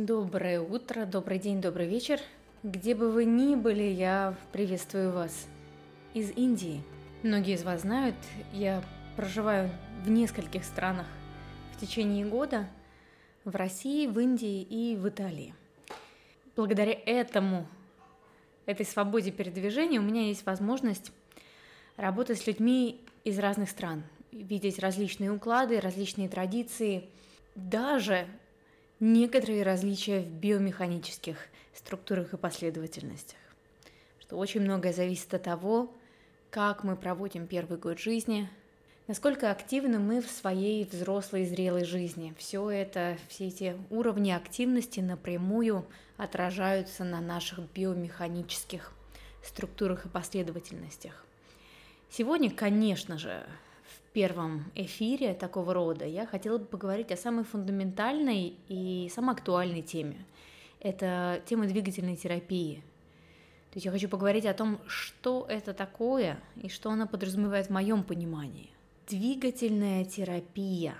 Доброе утро, добрый день, добрый вечер. Где бы вы ни были, я приветствую вас из Индии. Многие из вас знают, я проживаю в нескольких странах в течение года, в России, в Индии и в Италии. Благодаря этому, этой свободе передвижения у меня есть возможность работать с людьми из разных стран, видеть различные уклады, различные традиции, даже некоторые различия в биомеханических структурах и последовательностях. Что очень многое зависит от того, как мы проводим первый год жизни, насколько активны мы в своей взрослой зрелой жизни. Все это, все эти уровни активности напрямую отражаются на наших биомеханических структурах и последовательностях. Сегодня, конечно же, первом эфире такого рода я хотела бы поговорить о самой фундаментальной и самой актуальной теме. Это тема двигательной терапии. То есть я хочу поговорить о том, что это такое и что она подразумевает в моем понимании. Двигательная терапия,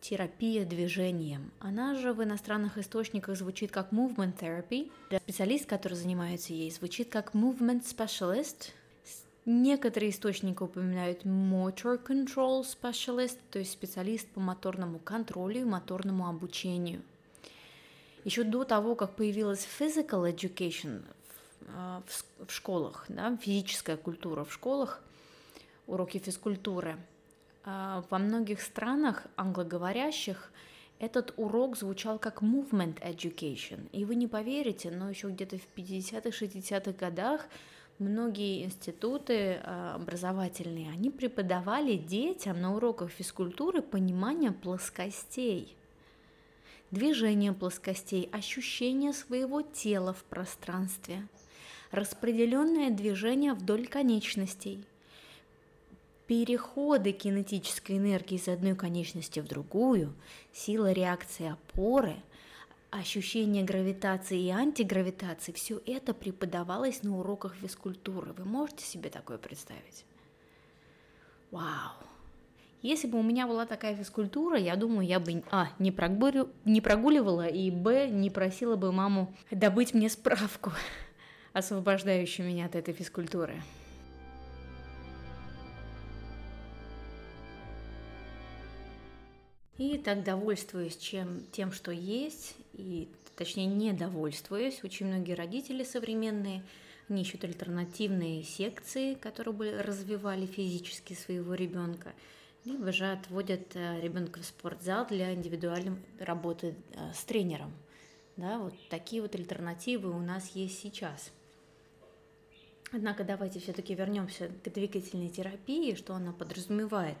терапия движением. Она же в иностранных источниках звучит как movement therapy. Специалист, который занимается ей, звучит как movement specialist – Некоторые источники упоминают motor control specialist, то есть специалист по моторному контролю и моторному обучению. Еще до того, как появилась physical education в, в школах, да, физическая культура в школах, уроки физкультуры, а, во многих странах англоговорящих этот урок звучал как movement education. И вы не поверите, но еще где-то в 50-х, 60-х годах многие институты а, образовательные, они преподавали детям на уроках физкультуры понимание плоскостей, движение плоскостей, ощущение своего тела в пространстве, распределенное движение вдоль конечностей, переходы кинетической энергии из одной конечности в другую, сила реакции опоры – ощущение гравитации и антигравитации, все это преподавалось на уроках физкультуры. Вы можете себе такое представить? Вау! Если бы у меня была такая физкультура, я думаю, я бы а, не, прогули, не прогуливала, и б, не просила бы маму добыть мне справку, освобождающую меня от этой физкультуры. И так довольствуюсь чем, тем, что есть, и точнее не довольствуюсь. Очень многие родители современные, они ищут альтернативные секции, которые бы развивали физически своего ребенка, либо же отводят э, ребенка в спортзал для индивидуальной работы э, с тренером. Да, вот такие вот альтернативы у нас есть сейчас. Однако давайте все-таки вернемся к двигательной терапии, что она подразумевает.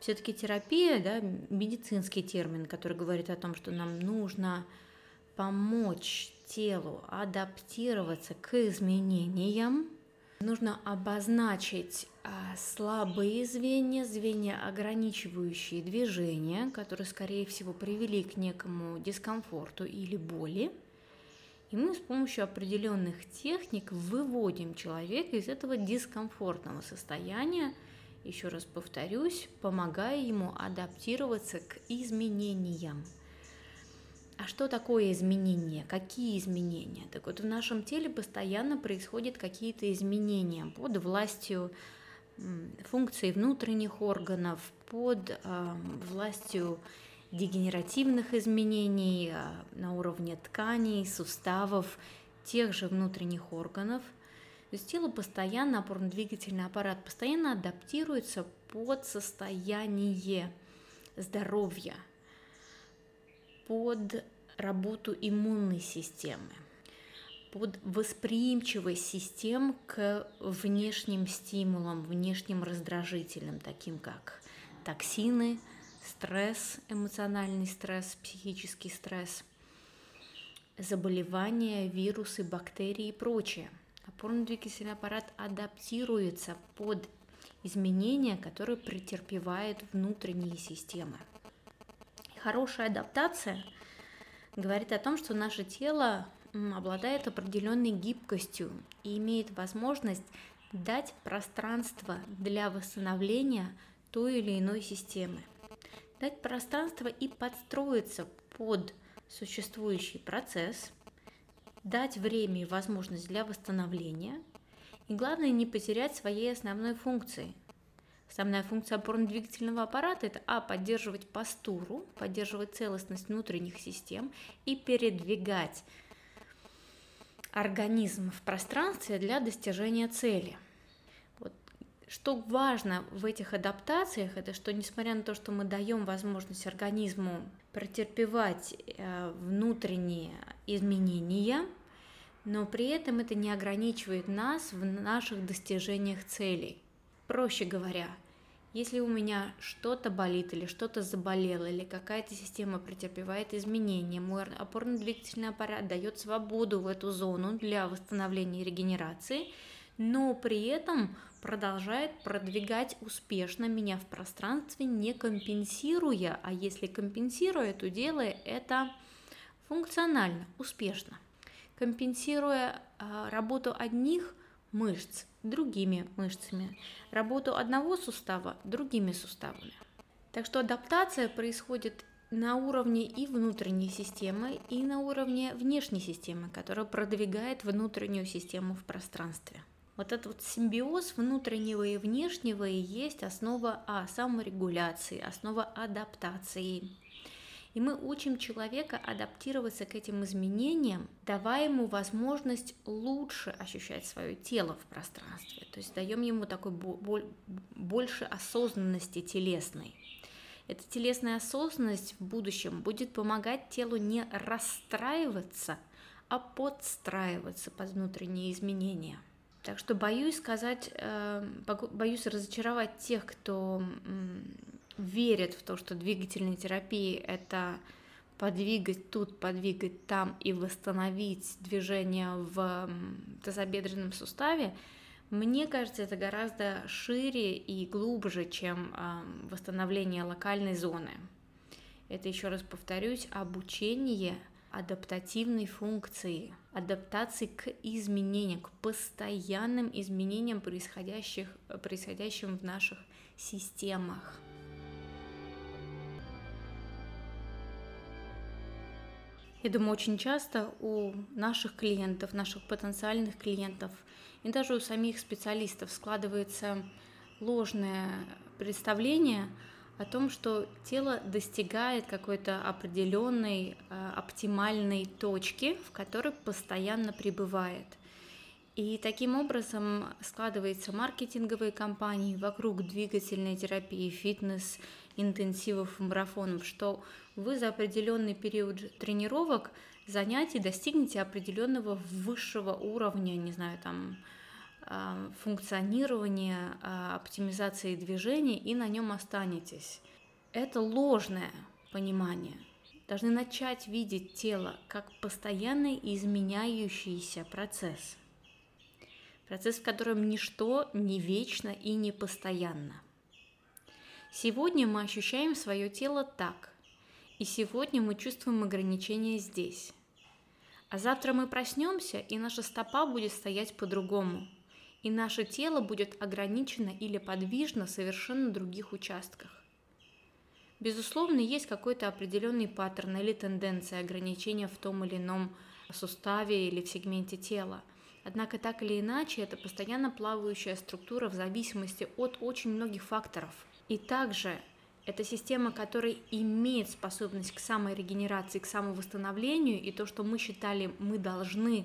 Все-таки терапия, да, медицинский термин, который говорит о том, что нам нужно помочь телу адаптироваться к изменениям, нужно обозначить а, слабые звенья, звенья, ограничивающие движения, которые, скорее всего, привели к некому дискомфорту или боли. И мы с помощью определенных техник выводим человека из этого дискомфортного состояния, еще раз повторюсь, помогая ему адаптироваться к изменениям. А что такое изменения? Какие изменения? Так вот, в нашем теле постоянно происходят какие-то изменения под властью функций внутренних органов, под э, властью дегенеративных изменений э, на уровне тканей, суставов, тех же внутренних органов – то есть тело постоянно, опорно-двигательный аппарат постоянно адаптируется под состояние здоровья, под работу иммунной системы, под восприимчивость систем к внешним стимулам, внешним раздражителям, таким как токсины, стресс, эмоциональный стресс, психический стресс, заболевания, вирусы, бактерии и прочее – Опорно-двигательный аппарат адаптируется под изменения, которые претерпевают внутренние системы. Хорошая адаптация говорит о том, что наше тело обладает определенной гибкостью и имеет возможность дать пространство для восстановления той или иной системы. Дать пространство и подстроиться под существующий процесс, дать время и возможность для восстановления, и главное не потерять своей основной функции. Основная функция опорно-двигательного аппарата – это а. поддерживать постуру, поддерживать целостность внутренних систем и передвигать организм в пространстве для достижения цели. Вот. Что важно в этих адаптациях, это что несмотря на то, что мы даем возможность организму претерпевать э, внутренние изменения, но при этом это не ограничивает нас в наших достижениях целей. Проще говоря, если у меня что-то болит или что-то заболело, или какая-то система претерпевает изменения, мой опорно-двигательный аппарат дает свободу в эту зону для восстановления и регенерации, но при этом продолжает продвигать успешно меня в пространстве, не компенсируя, а если компенсируя, то делая это функционально, успешно, компенсируя а, работу одних мышц другими мышцами, работу одного сустава другими суставами. Так что адаптация происходит на уровне и внутренней системы, и на уровне внешней системы, которая продвигает внутреннюю систему в пространстве. Вот этот вот симбиоз внутреннего и внешнего и есть основа а, саморегуляции, основа адаптации. И мы учим человека адаптироваться к этим изменениям, давая ему возможность лучше ощущать свое тело в пространстве. То есть даем ему такой больше осознанности телесной. Эта телесная осознанность в будущем будет помогать телу не расстраиваться, а подстраиваться под внутренние изменения. Так что боюсь сказать, э, боюсь разочаровать тех, кто верят в то, что двигательная терапия – это подвигать тут, подвигать там и восстановить движение в тазобедренном суставе, мне кажется, это гораздо шире и глубже, чем восстановление локальной зоны. Это, еще раз повторюсь, обучение адаптативной функции, адаптации к изменениям, к постоянным изменениям, происходящих, происходящим в наших системах. Я думаю, очень часто у наших клиентов, наших потенциальных клиентов и даже у самих специалистов складывается ложное представление о том, что тело достигает какой-то определенной э, оптимальной точки, в которой постоянно пребывает. И таким образом складываются маркетинговые кампании вокруг двигательной терапии, фитнес, интенсивов, марафонов, что вы за определенный период тренировок, занятий достигнете определенного высшего уровня, не знаю, там, а, функционирования, а, оптимизации движений и на нем останетесь. Это ложное понимание. Должны начать видеть тело как постоянный изменяющийся процесс. Процесс, в котором ничто не вечно и не постоянно. Сегодня мы ощущаем свое тело так, и сегодня мы чувствуем ограничения здесь. А завтра мы проснемся, и наша стопа будет стоять по-другому, и наше тело будет ограничено или подвижно в совершенно других участках. Безусловно, есть какой-то определенный паттерн или тенденция ограничения в том или ином суставе или в сегменте тела. Однако так или иначе, это постоянно плавающая структура в зависимости от очень многих факторов. И также это система, которая имеет способность к саморегенерации, к самовосстановлению, и то, что мы считали, мы должны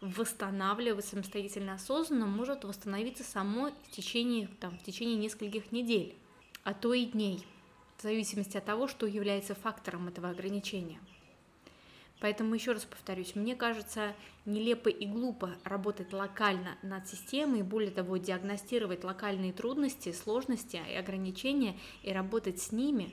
восстанавливать самостоятельно осознанно, может восстановиться само в течение, там, в течение нескольких недель, а то и дней, в зависимости от того, что является фактором этого ограничения. Поэтому еще раз повторюсь, мне кажется нелепо и глупо работать локально над системой, и более того, диагностировать локальные трудности, сложности и ограничения и работать с ними,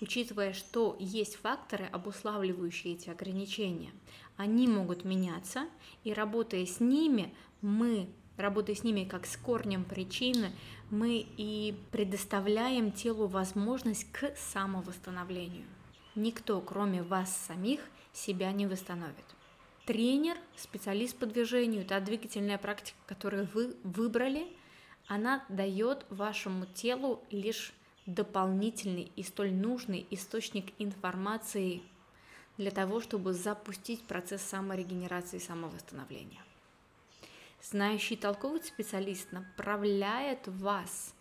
учитывая, что есть факторы, обуславливающие эти ограничения. Они могут меняться, и работая с ними, мы работая с ними как с корнем причины, мы и предоставляем телу возможность к самовосстановлению. Никто, кроме вас самих, себя не восстановит. Тренер, специалист по движению, та двигательная практика, которую вы выбрали, она дает вашему телу лишь дополнительный и столь нужный источник информации для того, чтобы запустить процесс саморегенерации и самовосстановления. Знающий толковый специалист направляет вас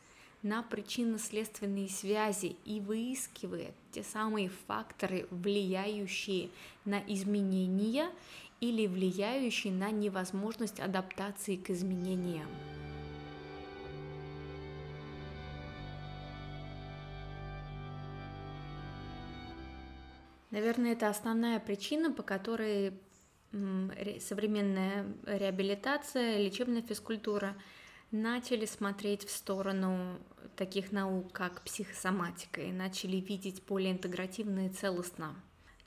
на причинно-следственные связи и выискивает те самые факторы, влияющие на изменения или влияющие на невозможность адаптации к изменениям. Наверное, это основная причина, по которой современная реабилитация, лечебная физкультура начали смотреть в сторону таких наук, как психосоматика, и начали видеть более интегративно и целостно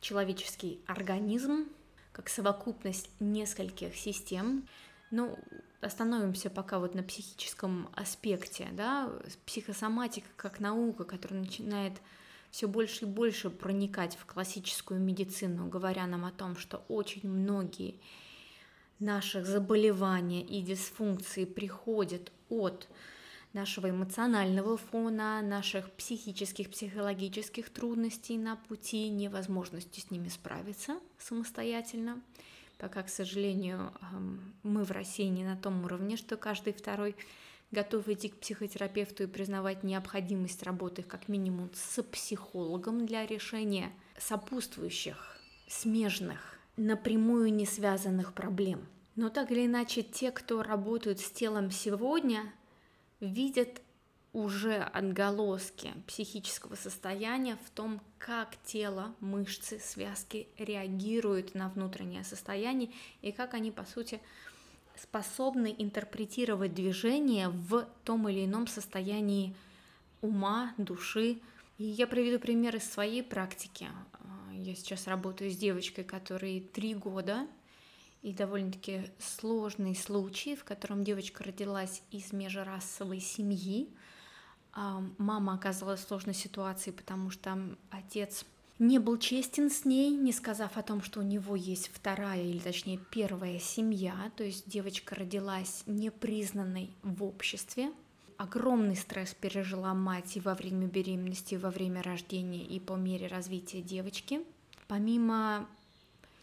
человеческий организм, как совокупность нескольких систем. Ну, остановимся пока вот на психическом аспекте, да, психосоматика как наука, которая начинает все больше и больше проникать в классическую медицину, говоря нам о том, что очень многие наших заболеваний и дисфункций приходят от нашего эмоционального фона, наших психических, психологических трудностей на пути, невозможности с ними справиться самостоятельно. Пока, к сожалению, мы в России не на том уровне, что каждый второй готов идти к психотерапевту и признавать необходимость работы как минимум с психологом для решения сопутствующих, смежных, напрямую не связанных проблем. Но так или иначе, те, кто работают с телом сегодня, видят уже отголоски психического состояния в том, как тело, мышцы, связки реагируют на внутреннее состояние и как они, по сути, способны интерпретировать движение в том или ином состоянии ума, души. И я приведу пример из своей практики. Я сейчас работаю с девочкой, которой три года, и довольно-таки сложный случай, в котором девочка родилась из межрасовой семьи. Мама оказалась в сложной ситуации, потому что отец не был честен с ней, не сказав о том, что у него есть вторая или точнее первая семья, то есть девочка родилась непризнанной в обществе. Огромный стресс пережила мать и во время беременности, и во время рождения, и по мере развития девочки. Помимо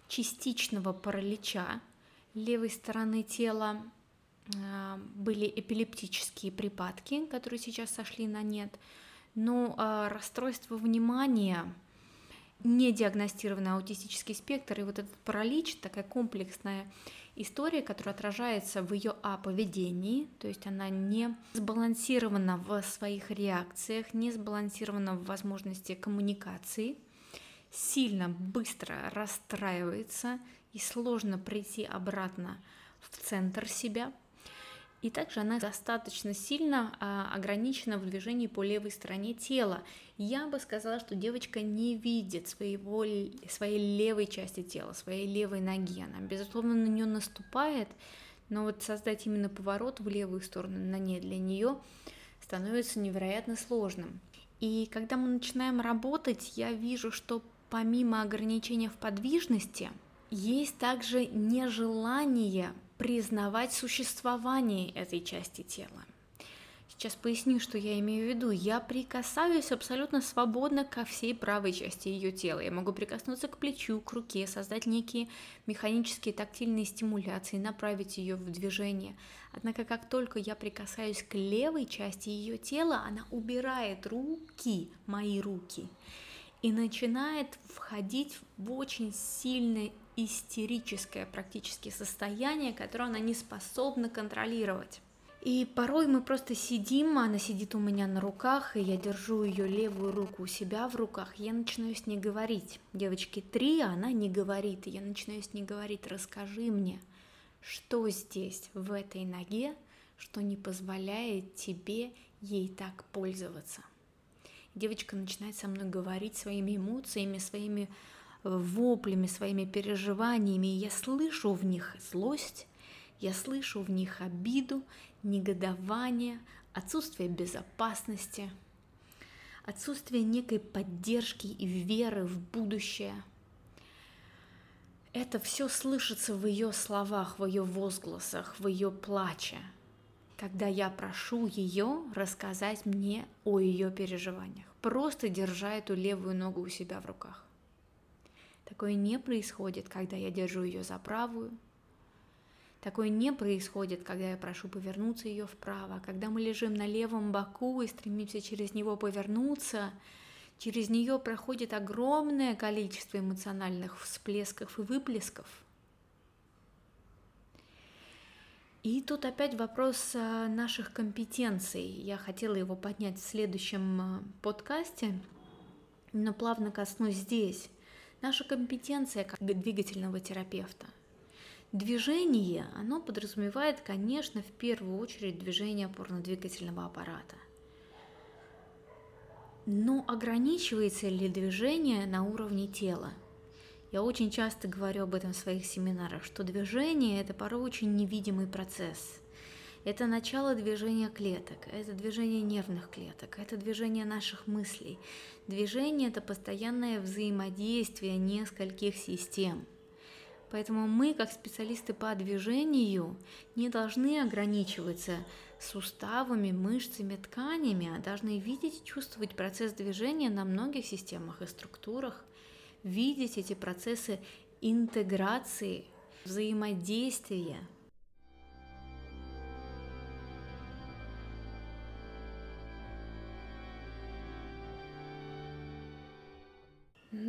частичного паралича левой стороны тела а, были эпилептические припадки, которые сейчас сошли на нет, но а, расстройство внимания не диагностированный аутистический спектр, и вот этот паралич, такая комплексная история, которая отражается в ее А поведении, то есть она не сбалансирована в своих реакциях, не сбалансирована в возможности коммуникации, сильно быстро расстраивается и сложно прийти обратно в центр себя – и также она достаточно сильно а, ограничена в движении по левой стороне тела. Я бы сказала, что девочка не видит своего, своей левой части тела, своей левой ноги. Она, безусловно, на нее наступает, но вот создать именно поворот в левую сторону на ней для нее становится невероятно сложным. И когда мы начинаем работать, я вижу, что помимо ограничения в подвижности, есть также нежелание признавать существование этой части тела. Сейчас поясню, что я имею в виду. Я прикасаюсь абсолютно свободно ко всей правой части ее тела. Я могу прикоснуться к плечу, к руке, создать некие механические тактильные стимуляции, направить ее в движение. Однако, как только я прикасаюсь к левой части ее тела, она убирает руки, мои руки, и начинает входить в очень сильное истерическое практически состояние, которое она не способна контролировать. И порой мы просто сидим, она сидит у меня на руках, и я держу ее левую руку у себя в руках, я начинаю с ней говорить. Девочки три, а она не говорит, и я начинаю с ней говорить, расскажи мне, что здесь, в этой ноге, что не позволяет тебе ей так пользоваться. Девочка начинает со мной говорить своими эмоциями, своими воплями, своими переживаниями, я слышу в них злость, я слышу в них обиду, негодование, отсутствие безопасности, отсутствие некой поддержки и веры в будущее. Это все слышится в ее словах, в ее возгласах, в ее плаче, когда я прошу ее рассказать мне о ее переживаниях, просто держа эту левую ногу у себя в руках. Такое не происходит, когда я держу ее за правую. Такое не происходит, когда я прошу повернуться ее вправо. Когда мы лежим на левом боку и стремимся через него повернуться, через нее проходит огромное количество эмоциональных всплесков и выплесков – И тут опять вопрос э, наших компетенций. Я хотела его поднять в следующем э, подкасте, но плавно коснусь здесь. Наша компетенция как двигательного терапевта. Движение, оно подразумевает, конечно, в первую очередь движение опорно-двигательного аппарата. Но ограничивается ли движение на уровне тела? Я очень часто говорю об этом в своих семинарах, что движение – это порой очень невидимый процесс. Это начало движения клеток, это движение нервных клеток, это движение наших мыслей. Движение – это постоянное взаимодействие нескольких систем. Поэтому мы, как специалисты по движению, не должны ограничиваться суставами, мышцами, тканями, а должны видеть и чувствовать процесс движения на многих системах и структурах – видеть эти процессы интеграции, взаимодействия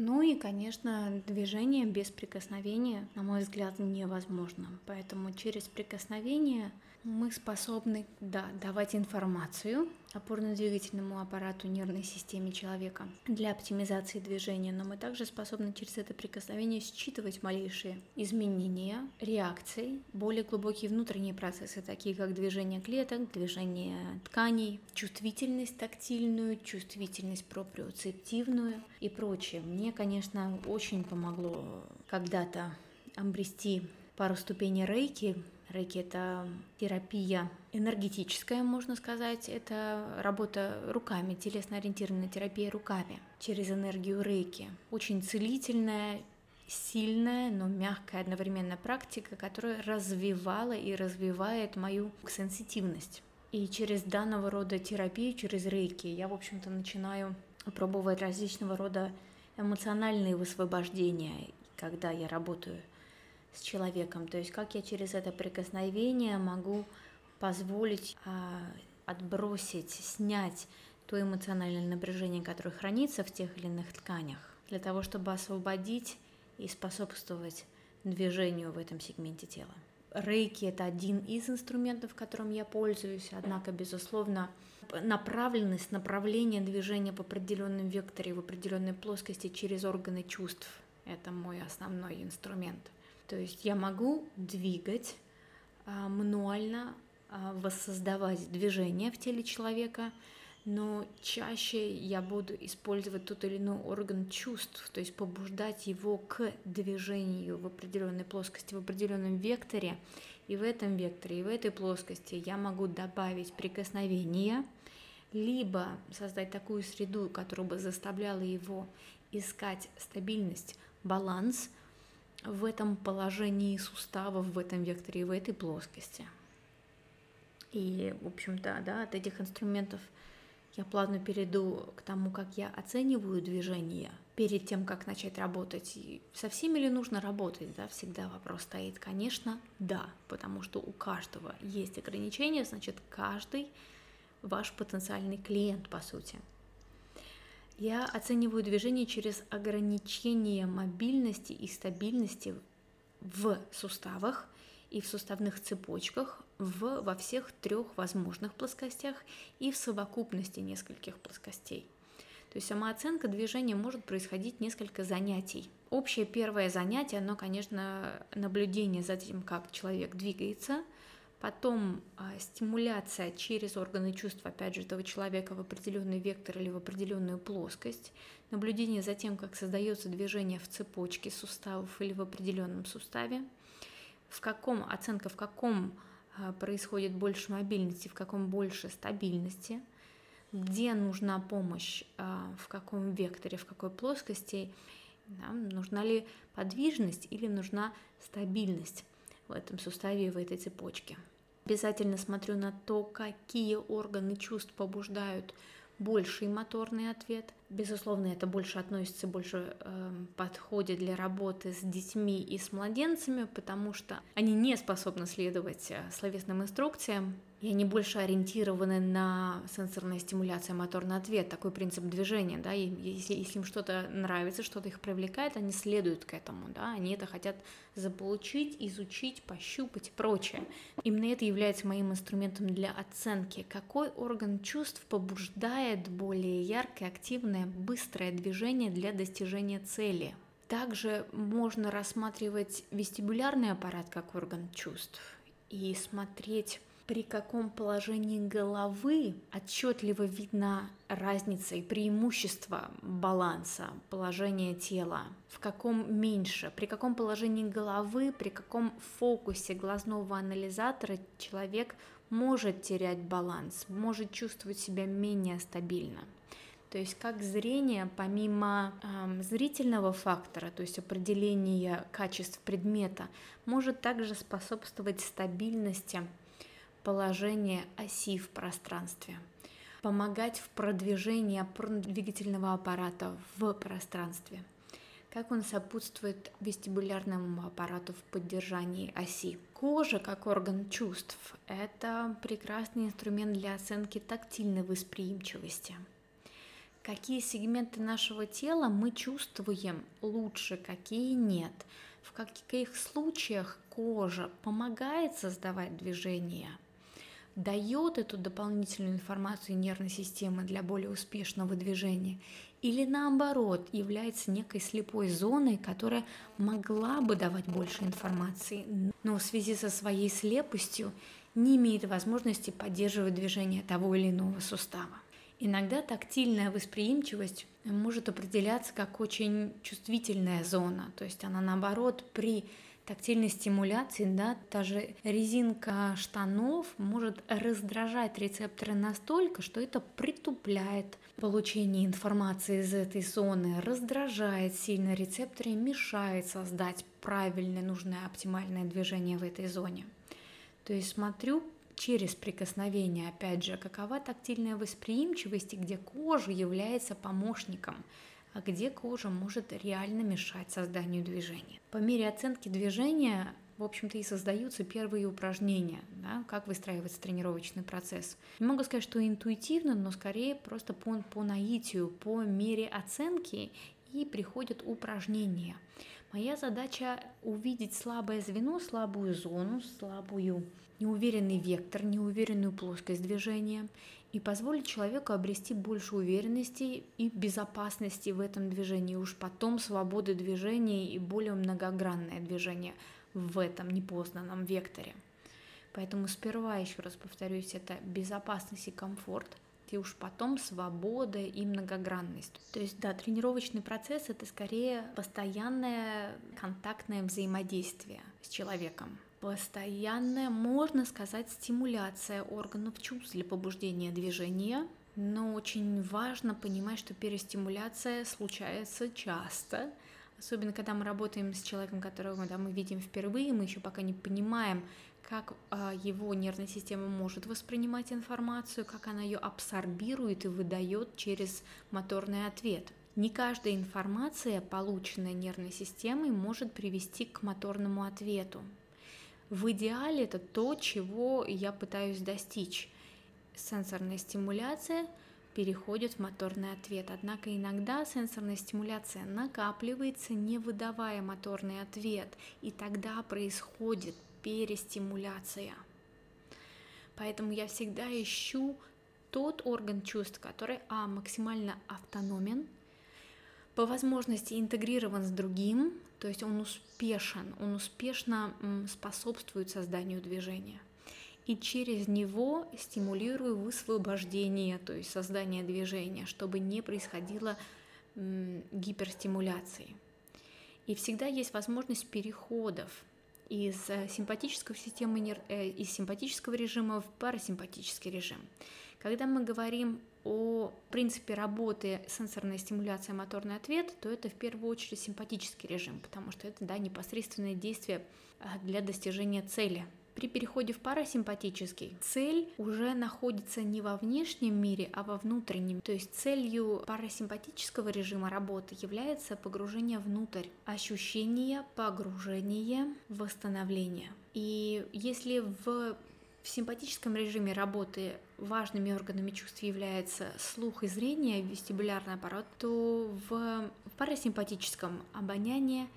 Ну и, конечно, движение без прикосновения, на мой взгляд, невозможно. Поэтому через прикосновение мы способны да, давать информацию опорно-двигательному аппарату нервной системе человека для оптимизации движения, но мы также способны через это прикосновение считывать малейшие изменения реакций, более глубокие внутренние процессы, такие как движение клеток, движение тканей, чувствительность тактильную, чувствительность проприоцептивную и прочее. Мне, конечно, очень помогло когда-то обрести пару ступеней рейки, Рейки – это терапия энергетическая, можно сказать. Это работа руками, телесно-ориентированная терапия руками через энергию рейки. Очень целительная, сильная, но мягкая одновременно практика, которая развивала и развивает мою сенситивность. И через данного рода терапию, через рейки, я, в общем-то, начинаю пробовать различного рода эмоциональные высвобождения, когда я работаю – с человеком. То есть как я через это прикосновение могу позволить а, отбросить, снять то эмоциональное напряжение, которое хранится в тех или иных тканях, для того, чтобы освободить и способствовать движению в этом сегменте тела. Рейки – это один из инструментов, которым я пользуюсь, однако, безусловно, направленность, направление движения по определенном векторе, в определенной плоскости через органы чувств – это мой основной инструмент – то есть я могу двигать а, мануально, а, воссоздавать движение в теле человека, но чаще я буду использовать тот или иной орган чувств, то есть побуждать его к движению в определенной плоскости, в определенном векторе. И в этом векторе, и в этой плоскости я могу добавить прикосновение, либо создать такую среду, которая бы заставляла его искать стабильность, баланс – в этом положении суставов, в этом векторе, в этой плоскости. И, в общем-то, да, от этих инструментов я плавно перейду к тому, как я оцениваю движение перед тем, как начать работать. И со всеми ли нужно работать, да, всегда вопрос стоит. Конечно, да, потому что у каждого есть ограничения, значит, каждый ваш потенциальный клиент, по сути – я оцениваю движение через ограничение мобильности и стабильности в суставах и в суставных цепочках в, во всех трех возможных плоскостях и в совокупности нескольких плоскостей. То есть самооценка движения может происходить несколько занятий. Общее первое занятие, оно, конечно, наблюдение за тем, как человек двигается – Потом а, стимуляция через органы чувств, опять же, этого человека в определенный вектор или в определенную плоскость. Наблюдение за тем, как создается движение в цепочке суставов или в определенном суставе. В каком, оценка в каком а, происходит больше мобильности, в каком больше стабильности. Где нужна помощь, а, в каком векторе, в какой плоскости. Да, нужна ли подвижность или нужна стабильность в этом суставе и в этой цепочке. Обязательно смотрю на то, какие органы чувств побуждают больший моторный ответ, Безусловно, это больше относится, больше э, подходит для работы с детьми и с младенцами, потому что они не способны следовать э, словесным инструкциям, и они больше ориентированы на сенсорную стимуляцию, моторный ответ, такой принцип движения, да, и если, если им что-то нравится, что-то их привлекает, они следуют к этому, да, они это хотят заполучить, изучить, пощупать и прочее. Именно это является моим инструментом для оценки, какой орган чувств побуждает более яркое, активное, быстрое движение для достижения цели. Также можно рассматривать вестибулярный аппарат как орган чувств и смотреть при каком положении головы отчетливо видна разница и преимущество баланса положения тела, в каком меньше, при каком положении головы, при каком фокусе глазного анализатора человек может терять баланс, может чувствовать себя менее стабильно. То есть как зрение, помимо э, зрительного фактора, то есть определения качеств предмета, может также способствовать стабильности положение оси в пространстве, помогать в продвижении опорно-двигательного аппарата в пространстве, как он сопутствует вестибулярному аппарату в поддержании оси. Кожа как орган чувств – это прекрасный инструмент для оценки тактильной восприимчивости. Какие сегменты нашего тела мы чувствуем лучше, какие нет. В каких случаях кожа помогает создавать движение – дает эту дополнительную информацию нервной системы для более успешного движения, или наоборот является некой слепой зоной, которая могла бы давать больше информации, но в связи со своей слепостью не имеет возможности поддерживать движение того или иного сустава. Иногда тактильная восприимчивость может определяться как очень чувствительная зона, то есть она наоборот при тактильной стимуляции, да, та же резинка штанов может раздражать рецепторы настолько, что это притупляет получение информации из этой зоны, раздражает сильно рецепторы и мешает создать правильное, нужное, оптимальное движение в этой зоне. То есть смотрю через прикосновение, опять же, какова тактильная восприимчивость и где кожа является помощником – а где кожа может реально мешать созданию движения. По мере оценки движения в общем-то, и создаются первые упражнения, да, как выстраивается тренировочный процесс. Не могу сказать, что интуитивно, но скорее просто по, по наитию, по мере оценки и приходят упражнения. Моя задача увидеть слабое звено, слабую зону, слабую неуверенный вектор, неуверенную плоскость движения и позволить человеку обрести больше уверенности и безопасности в этом движении, уж потом свободы движения и более многогранное движение в этом непознанном векторе. Поэтому сперва, еще раз повторюсь, это безопасность и комфорт, и уж потом свобода и многогранность. То есть, да, тренировочный процесс — это скорее постоянное контактное взаимодействие с человеком, постоянная, можно сказать, стимуляция органов чувств для побуждения движения, но очень важно понимать, что перестимуляция случается часто, особенно когда мы работаем с человеком, которого да, мы видим впервые, мы еще пока не понимаем, как а, его нервная система может воспринимать информацию, как она ее абсорбирует и выдает через моторный ответ. Не каждая информация, полученная нервной системой, может привести к моторному ответу. В идеале это то, чего я пытаюсь достичь. Сенсорная стимуляция переходит в моторный ответ. Однако иногда сенсорная стимуляция накапливается, не выдавая моторный ответ, и тогда происходит перестимуляция. Поэтому я всегда ищу тот орган чувств, который а, максимально автономен, по возможности интегрирован с другим, то есть он успешен, он успешно способствует созданию движения. И через него стимулирую высвобождение, то есть создание движения, чтобы не происходило гиперстимуляции. И всегда есть возможность переходов из э, симпатической системы, э, из симпатического режима в парасимпатический режим. Когда мы говорим о принципе работы сенсорная стимуляция моторный ответ, то это в первую очередь симпатический режим, потому что это да, непосредственное действие а, для достижения цели При переходе в парасимпатический цель уже находится не во внешнем мире, а во внутреннем. То есть целью парасимпатического режима работы является погружение внутрь, ощущение погружения, восстановление. И если в в симпатическом режиме работы важными органами чувств являются слух и зрение, вестибулярный аппарат, то в, в парасимпатическом обоняние,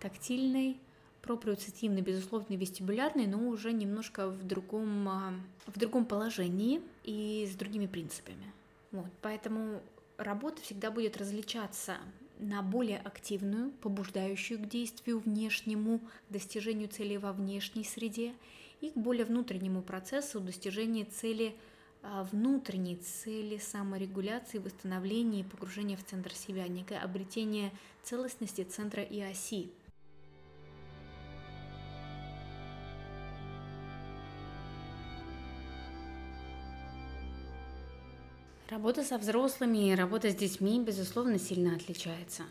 тактильный, проприоцептивный, безусловно, вестибулярный, но уже немножко в другом, а, в другом положении и с другими принципами. Вот, поэтому работа всегда будет различаться на более активную, побуждающую к действию внешнему, достижению цели во внешней среде и к более внутреннему процессу достижения цели а, внутренней цели саморегуляции, восстановления и погружения в центр себя, некое обретение целостности центра и оси. Работа со взрослыми и работа с детьми, безусловно, сильно отличается.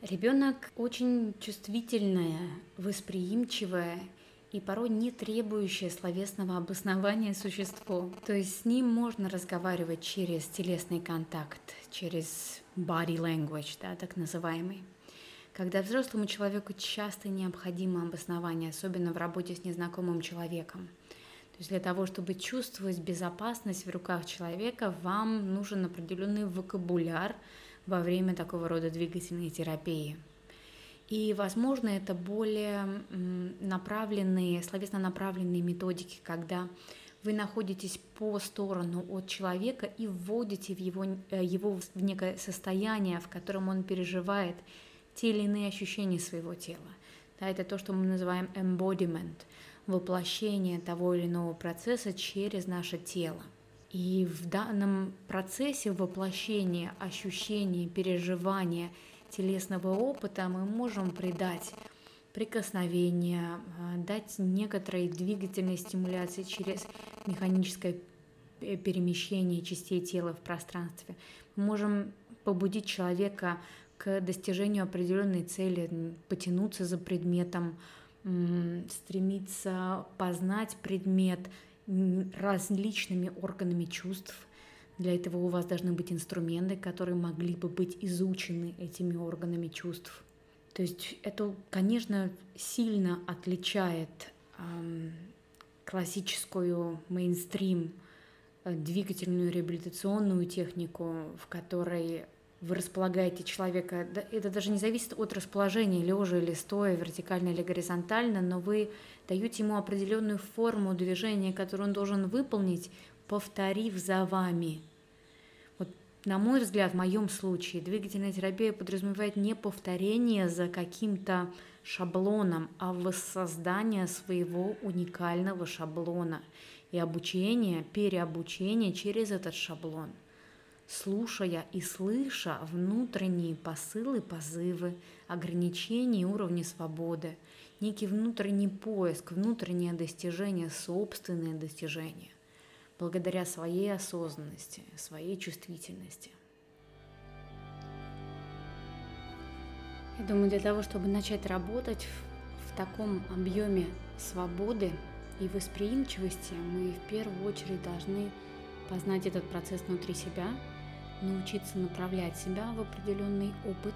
Ребенок очень чувствительное, восприимчивое и порой не требующее словесного обоснования существо. То есть с ним можно разговаривать через телесный контакт, через body language, да, так называемый. Когда взрослому человеку часто необходимо обоснование, особенно в работе с незнакомым человеком. То есть для того, чтобы чувствовать безопасность в руках человека, вам нужен определенный вокабуляр во время такого рода двигательной терапии. И, возможно, это более направленные, словесно направленные методики, когда вы находитесь по сторону от человека и вводите в его, э, его в некое состояние, в котором он переживает те или иные ощущения своего тела. Да, это то, что мы называем embodiment, воплощение того или иного процесса через наше тело. И в данном процессе воплощения ощущения, переживания – телесного опыта мы можем придать прикосновение, а, дать некоторой двигательной стимуляции через механическое перемещение частей тела в пространстве. Мы можем побудить человека к достижению определенной цели, потянуться за предметом, стремиться познать предмет различными органами чувств, для этого у вас должны быть инструменты, которые могли бы быть изучены этими органами чувств. То есть это, конечно, сильно отличает эм, классическую мейнстрим э, двигательную реабилитационную технику, в которой вы располагаете человека, это даже не зависит от расположения, лежа или стоя, вертикально или горизонтально, но вы даете ему определенную форму движения, которую он должен выполнить, повторив за вами. Вот, на мой взгляд, в моем случае двигательная терапия подразумевает не повторение за каким-то шаблоном, а воссоздание своего уникального шаблона и обучение, переобучение через этот шаблон – слушая и слыша внутренние посылы, позывы, ограничения уровни свободы, некий внутренний поиск, внутреннее достижение, собственное достижение благодаря своей осознанности, своей чувствительности. Я думаю, для того, чтобы начать работать в, в таком объеме свободы и восприимчивости, мы в первую очередь должны познать этот процесс внутри себя, научиться направлять себя в определенный опыт,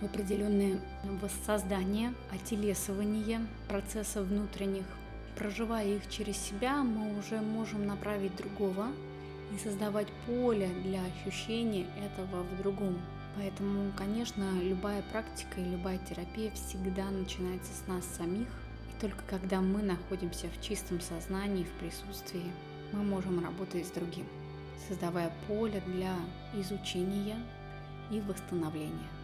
в определенное воссоздание, отелесывание процессов внутренних – проживая их через себя, мы уже можем направить другого и создавать поле для ощущения этого в другом. Поэтому, конечно, любая практика и любая терапия всегда начинается с нас самих. И только когда мы находимся в чистом сознании, в присутствии, мы можем работать с другим, создавая поле для изучения и восстановления.